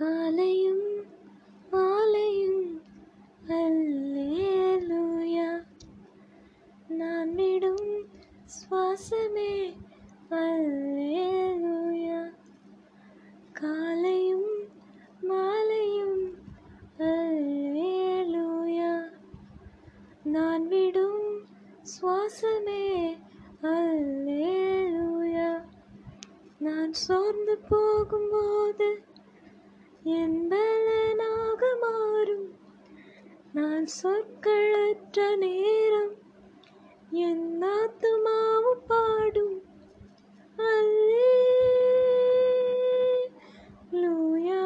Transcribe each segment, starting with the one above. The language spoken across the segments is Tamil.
காலையும் மாலையும் அல்லேலூயா. நான் விடும் சுவாசமே அல்லேலூயா. காலையும் மாலையும் அல்லேலூயா. நான் விடும் சுவாசமே அல்லேலூயா. நான் சோர்ந்து போகும்போது என்பலனாக மாறும் நான் சொற்களற்ற நேரம் என் ஆத்துமாவும் பாடும் அல்லேலூயா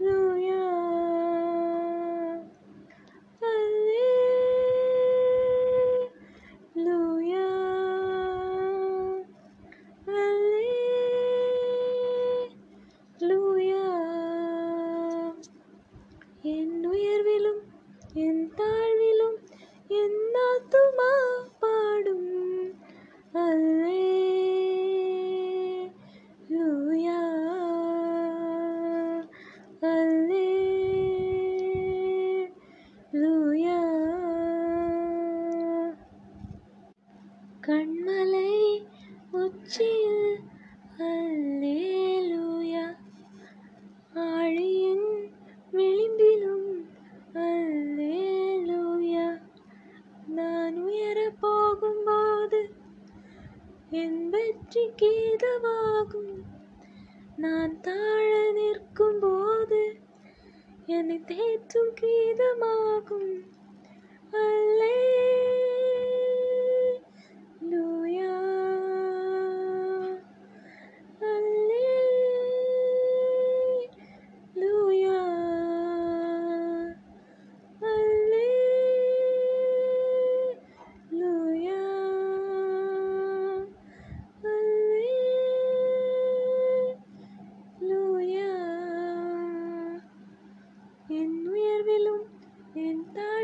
அல்லேலூயா அல்லேலூயா அல்லேலூயா என் உயர்விலும் என் தாழ்விலும் என் ஆத்துமா பாடும் அல்லேலூயா அல்லேலூயா கண்மலை உச்சியில் அல்லேலூயா. ஆழியின் விளிம்பிலும் அல்லேலூயா. நான் உயர போகும்போது என் வெற்றி கீதமாகும். நான் தாழ நிற்கும் போது என்னை தேற்றும் கீதமாகும். அல்லே nuervelum en tal